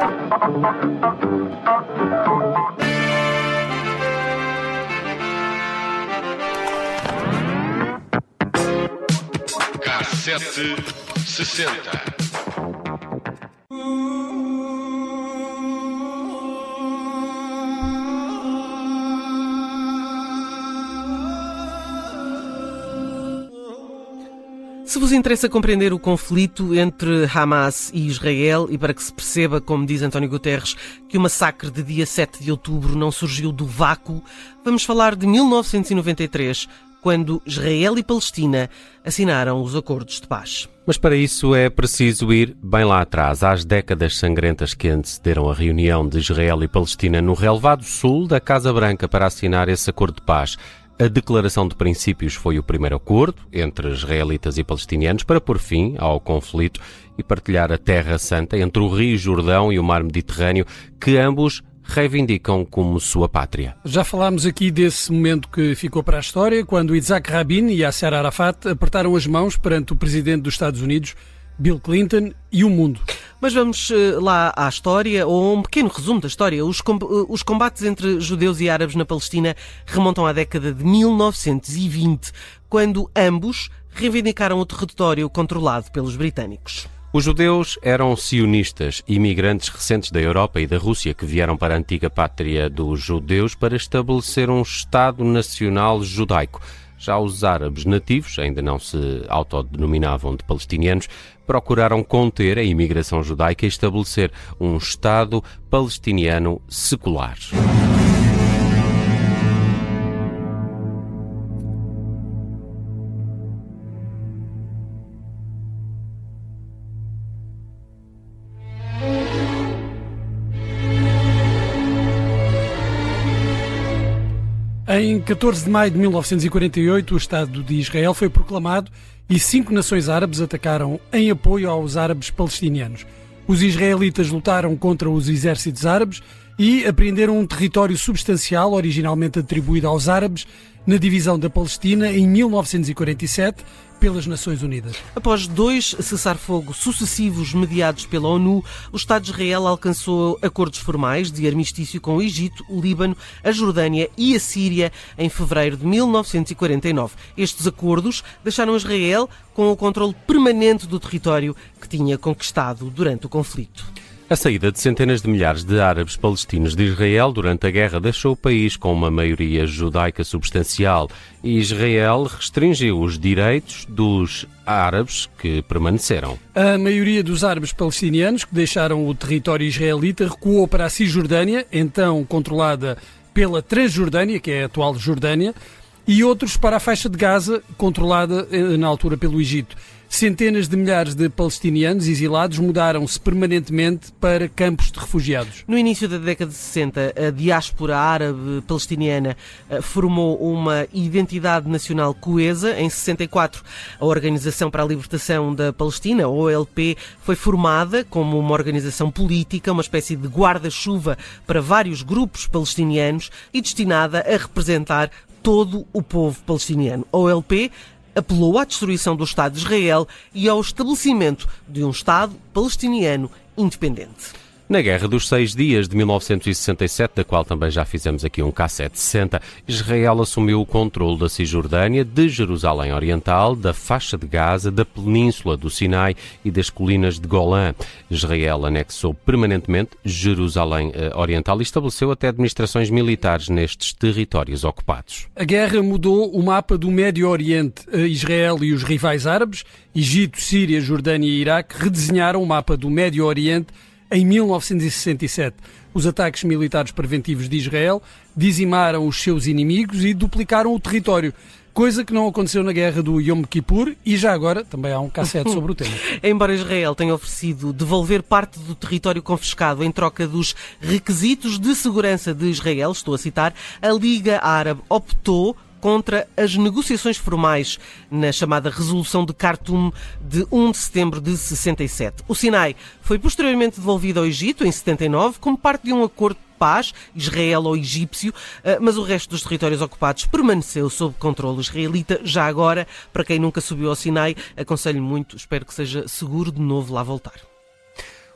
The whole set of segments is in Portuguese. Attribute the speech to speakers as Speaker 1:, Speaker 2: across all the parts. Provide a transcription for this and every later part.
Speaker 1: K760. Vos interessa compreender o conflito entre Hamas e Israel e para que se perceba, como diz António Guterres, que o massacre de dia 7 de outubro não surgiu do vácuo, vamos falar de 1993, quando Israel e Palestina assinaram os acordos de paz.
Speaker 2: Mas para isso é preciso ir bem lá atrás, às décadas sangrentas que antecederam a reunião de Israel e Palestina no relevado sul da Casa Branca para assinar esse acordo de paz. A Declaração de Princípios foi o primeiro acordo entre israelitas e palestinianos para pôr fim ao conflito e partilhar a Terra Santa entre o Rio Jordão e o Mar Mediterrâneo, que ambos reivindicam como sua pátria.
Speaker 3: Já falámos aqui desse momento que ficou para a história, quando Isaac Rabin e Yasser Arafat apertaram as mãos perante o presidente dos Estados Unidos, Bill Clinton, e o mundo.
Speaker 1: Mas vamos eh, lá à história, ou um pequeno resumo da história. Os, com, eh, os combates entre judeus e árabes na Palestina remontam à década de 1920, quando ambos reivindicaram o território controlado pelos britânicos.
Speaker 2: Os judeus eram sionistas, imigrantes recentes da Europa e da Rússia que vieram para a antiga pátria dos judeus para estabelecer um Estado nacional judaico. Já os árabes nativos, ainda não se autodenominavam de palestinianos, procuraram conter a imigração judaica e estabelecer um Estado palestiniano secular.
Speaker 3: Em 14 de maio de 1948, o Estado de Israel foi proclamado e cinco nações árabes atacaram em apoio aos árabes palestinianos. Os israelitas lutaram contra os exércitos árabes e apreenderam um território substancial originalmente atribuído aos árabes na divisão da Palestina em 1947 pelas Nações Unidas.
Speaker 1: Após dois cessar-fogo sucessivos mediados pela ONU, o Estado de Israel alcançou acordos formais de armistício com o Egito, o Líbano, a Jordânia e a Síria em fevereiro de 1949. Estes acordos deixaram Israel com o controle permanente do território que tinha conquistado durante o conflito.
Speaker 2: A saída de centenas de milhares de árabes palestinos de Israel durante a guerra deixou o país com uma maioria judaica substancial e Israel restringiu os direitos dos árabes que permaneceram.
Speaker 3: A maioria dos árabes palestinianos que deixaram o território israelita recuou para a Cisjordânia, então controlada pela Transjordânia, que é a atual Jordânia, e outros para a faixa de Gaza, controlada eh, na altura pelo Egito. Centenas de milhares de palestinianos exilados mudaram-se permanentemente para campos de refugiados.
Speaker 1: No início da década de 60, a diáspora árabe palestiniana eh, formou uma identidade nacional coesa. Em 64, a Organização para a Libertação da Palestina, OLP, foi formada como uma organização política, uma espécie de guarda-chuva para vários grupos palestinianos e destinada a representar todo o povo palestiniano. A OLP apelou à destruição do Estado de Israel e ao estabelecimento de um Estado palestiniano independente.
Speaker 2: Na Guerra dos Seis Dias de 1967, da qual também já fizemos aqui um K760, Israel assumiu o controle da Cisjordânia, de Jerusalém Oriental, da faixa de Gaza, da península do Sinai e das colinas de Golã. Israel anexou permanentemente Jerusalém eh, Oriental e estabeleceu até administrações militares nestes territórios ocupados.
Speaker 3: A guerra mudou o mapa do Médio Oriente. Israel e os rivais árabes, Egito, Síria, Jordânia e Iraque, redesenharam o mapa do Médio Oriente em 1967, os ataques militares preventivos de Israel dizimaram os seus inimigos e duplicaram o território coisa que não aconteceu na guerra do Yom Kippur e já agora também há um cassete sobre o tema.
Speaker 1: Embora Israel tenha oferecido devolver parte do território confiscado em troca dos requisitos de segurança de Israel, estou a citar, a Liga Árabe optou contra as negociações formais na chamada Resolução de Khartoum de 1 de setembro de 67. O Sinai foi posteriormente devolvido ao Egito em 79 como parte de um acordo de paz israel ou egípcio, eh, mas o resto dos territórios ocupados permaneceu sob controle israelita. Já agora, para quem nunca subiu ao Sinai, aconselho muito, espero que seja seguro de novo lá voltar.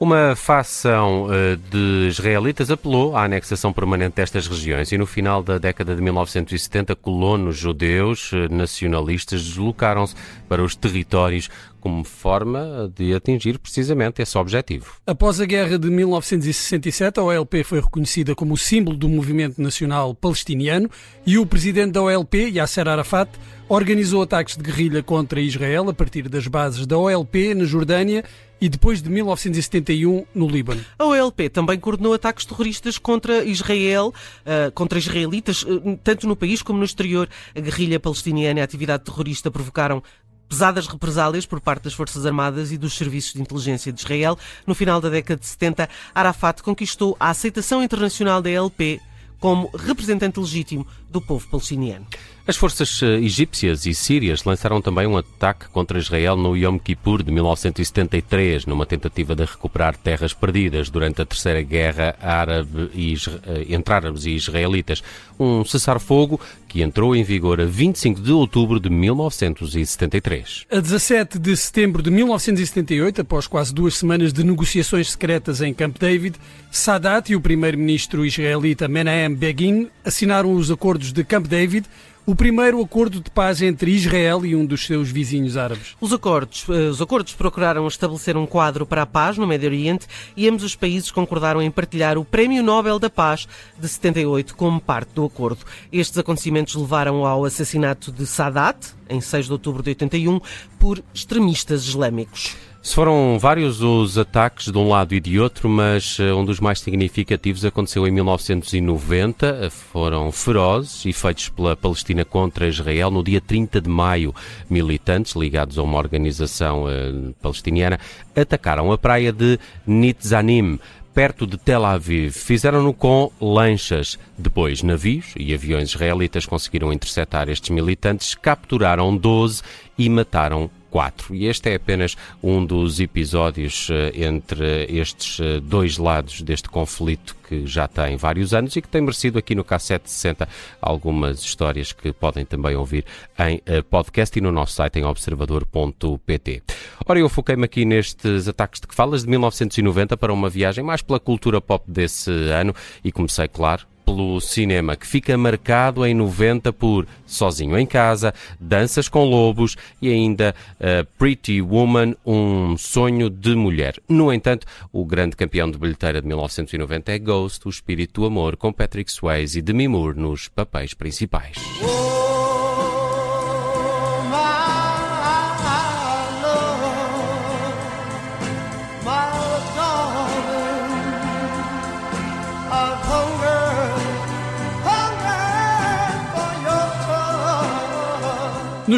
Speaker 2: Uma facção uh, de israelitas apelou à anexação permanente destas regiões e no final da década de 1970 colonos judeus uh, nacionalistas deslocaram-se para os territórios como forma de atingir precisamente esse objetivo.
Speaker 3: Após a guerra de 1967, a OLP foi reconhecida como símbolo do movimento nacional palestiniano e o presidente da OLP, Yasser Arafat, organizou ataques de guerrilha contra Israel a partir das bases da OLP na Jordânia e depois de 1971 no Líbano.
Speaker 1: A OLP também coordenou ataques terroristas contra Israel, uh, contra israelitas, uh, tanto no país como no exterior. A guerrilha palestiniana e a atividade terrorista provocaram pesadas represálias por parte das Forças Armadas e dos serviços de inteligência de Israel. No final da década de 70, Arafat conquistou a aceitação internacional da LP como representante legítimo do povo palestiniano.
Speaker 2: As forças eh, egípcias e sírias lançaram também um ataque contra Israel no Yom Kippur de 1973, numa tentativa de recuperar terras perdidas durante a Terceira Guerra árabe e, eh, entre árabes e israelitas. Um cessar-fogo que entrou em vigor a 25 de outubro de 1973.
Speaker 3: A 17 de setembro de 1978, após quase duas semanas de negociações secretas em Camp David, Sadat e o primeiro-ministro israelita Menahem Begin assinaram os acordos de Camp David o primeiro acordo de paz entre Israel e um dos seus vizinhos árabes.
Speaker 1: Os acordos, eh, os acordos procuraram estabelecer um quadro para a paz no Médio Oriente e ambos os países concordaram em partilhar o Prémio Nobel da Paz de 78 como parte do acordo. Estes acontecimentos levaram ao assassinato de Sadat, em 6 de outubro de 81, por extremistas islâmicos.
Speaker 2: Foram vários os ataques de um lado e de outro, mas uh, um dos mais significativos aconteceu em 1990. Foram ferozes e feitos pela Palestina contra Israel no dia 30 de maio. Militantes ligados a uma organização uh, palestiniana atacaram a praia de Nitzanim perto de Tel Aviv. Fizeram-no com lanchas. Depois, navios e aviões israelitas conseguiram interceptar estes militantes, capturaram 12 e mataram 4. E este é apenas um dos episódios eh, entre estes eh, dois lados deste conflito que já tem vários anos e que tem merecido aqui no K760 algumas histórias que podem também ouvir em eh, podcast e no nosso site em observador.pt. Ora, eu foquei-me aqui nestes ataques de que falas de 1990 para uma viagem mais pela cultura pop desse ano e comecei, claro, pelo cinema, que fica marcado em 90 por Sozinho em Casa, Danças com Lobos e ainda uh, Pretty Woman, Um Sonho de Mulher. No entanto, o grande campeão de bilheteira de 1990 é Ghost, O Espírito do Amor, com Patrick Swayze e Demi Moore nos papéis principais.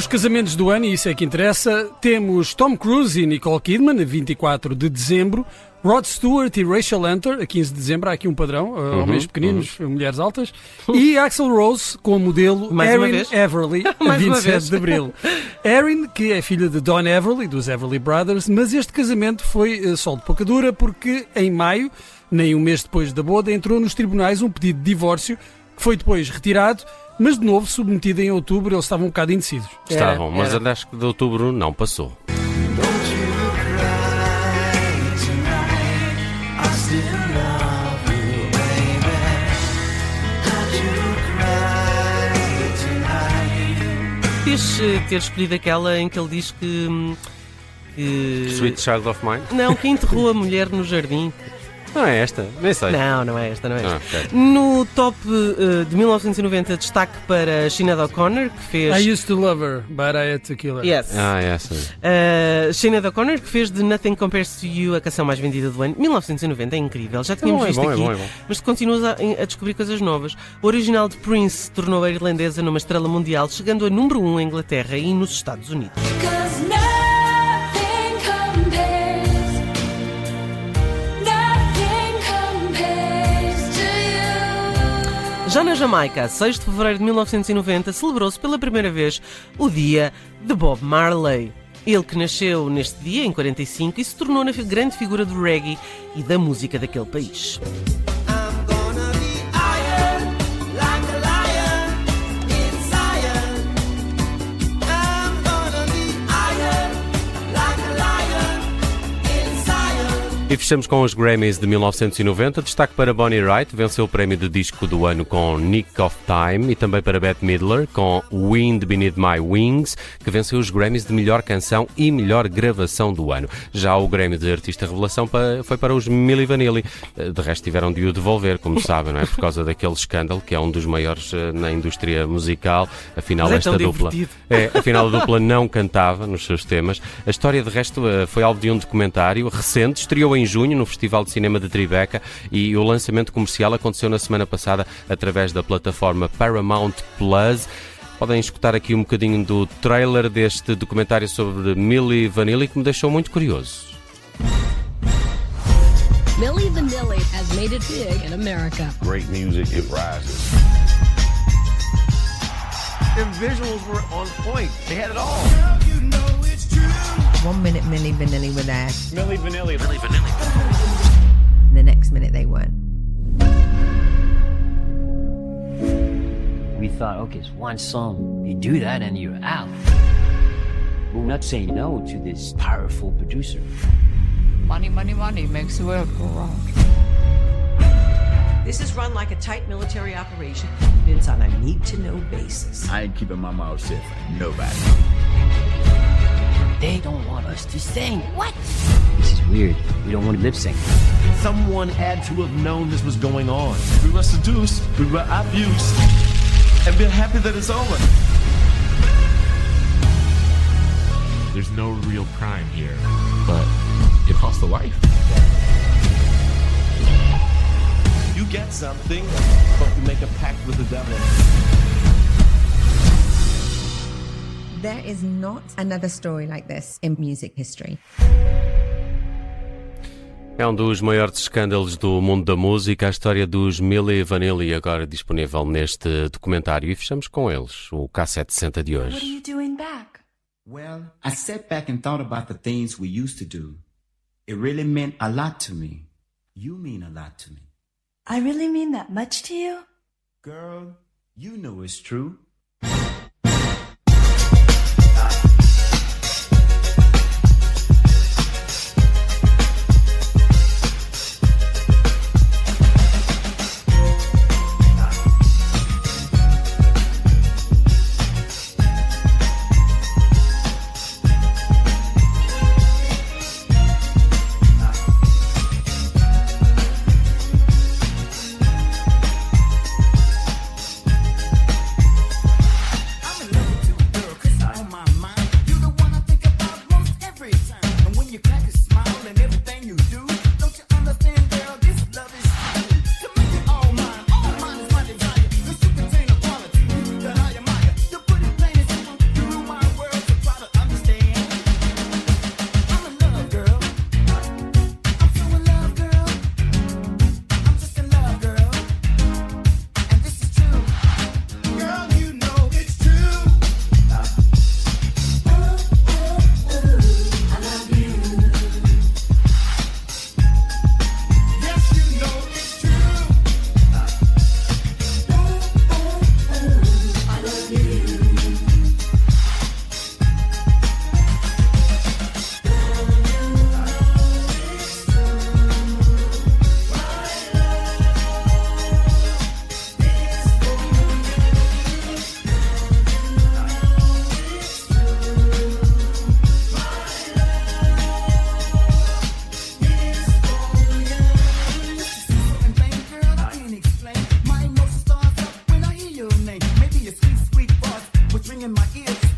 Speaker 3: Nos casamentos do ano, e isso é que interessa, temos Tom Cruise e Nicole Kidman, a 24 de dezembro, Rod Stewart e Rachel Hunter, a 15 de dezembro, há aqui um padrão, uhum, homens pequeninos, uhum. mulheres altas, e Axel Rose com o modelo Mais Erin Everly, a 27 de abril. Erin, que é filha de Don Everly, dos Everly Brothers, mas este casamento foi uh, só de pouca dura porque em maio, nem um mês depois da boda, entrou nos tribunais um pedido de divórcio que foi depois retirado mas de novo submetida em outubro, eles estavam um bocado indecisos.
Speaker 2: Estavam, era, mas era. acho que de outubro não passou.
Speaker 1: Fiz eh, ter escolhido aquela em que ele diz que. Hum,
Speaker 2: que... Sweet Child of Mine?
Speaker 1: Não, que enterrou a mulher no jardim.
Speaker 2: Não é esta? Nem sei.
Speaker 1: Não, não é esta, não é esta. Ah, okay. No top uh, de 1990, destaque para Sinead O'Connor, que fez.
Speaker 3: I used to love her, but I had to kill her.
Speaker 1: Yes.
Speaker 2: Ah, essa.
Speaker 1: Uh, Sinead O'Connor, que fez de Nothing Compares to You a canção mais vendida do ano. 1990 é incrível, já tínhamos é visto
Speaker 2: bom,
Speaker 1: aqui,
Speaker 2: é bom, é bom.
Speaker 1: mas continuas a, a, descobrir coisas novas. O original de Prince tornou a irlandesa numa estrela mundial, chegando a número 1 em Inglaterra e nos Estados Unidos. Já na Jamaica, 6 de fevereiro de 1990, celebrou-se pela primeira vez o dia de Bob Marley. Ele que nasceu neste dia, em 45, e se tornou na grande figura do reggae e da música daquele país.
Speaker 2: E fechamos com os Grammys de 1990. Destaque para Bonnie Wright, venceu o prémio de disco do ano com Nick of Time e também para Bette Midler com Wind Beneath My Wings, que venceu os Grammys de melhor canção e melhor gravação do ano. Já o Grammy de artista revelação foi para os Milli Vanilli. Eh, de resto tiveram de o devolver, como sabem, não é? Por causa daquele escândalo que é um dos maiores eh, na indústria musical. Afinal,
Speaker 1: é
Speaker 2: esta dupla, é, afinal a dupla não cantava nos seus temas. A história de resto eh, foi alvo de um documentário recente, estreou em em junho no Festival de Cinema de Tribeca e o lançamento comercial aconteceu na semana passada através da plataforma Paramount Plus. Podem escutar aqui um bocadinho do trailer deste documentário sobre Milli Vanilli que me deixou muito curioso.
Speaker 4: Milli Vanilli has made it big in America.
Speaker 5: Great music, it rises.
Speaker 6: The visuals were on point. They had it all.
Speaker 7: One minute Milli Vanilli were there.
Speaker 5: Milli Vanilli. Milli Vanilli.
Speaker 7: And the next minute they weren't.
Speaker 8: We thought, okay, it's one song. You do that and you're out. We're not saying no to this powerful producer.
Speaker 9: Money, money, money makes the world go round.
Speaker 10: This is run like a tight military operation. It's on a need to know basis.
Speaker 6: I ain't keeping my mouth shut for nobody.
Speaker 8: They don't want us to sing. What? This is weird. We don't want to lip sync.
Speaker 6: Someone had to have known this was going on. We were seduced, we were abused, and we're happy that it's over.
Speaker 11: There's no real crime here, but it costs a life.
Speaker 6: You get something, but you make a pact with the devil.
Speaker 7: There is not another story like this in music history.
Speaker 2: É um dos maiores escândalos do mundo da música, a história dos Milli Vanilli, agora disponível neste documentário. E fechamos com eles, o K760 de hoje.
Speaker 12: What are you doing back?
Speaker 13: Well, I sat back and thought about the things we used to do. It really meant a lot to me. You mean a lot to me.
Speaker 12: I really mean that much to you?
Speaker 13: Girl, you know it's true. my ears.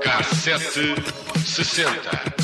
Speaker 11: Cassete sessenta.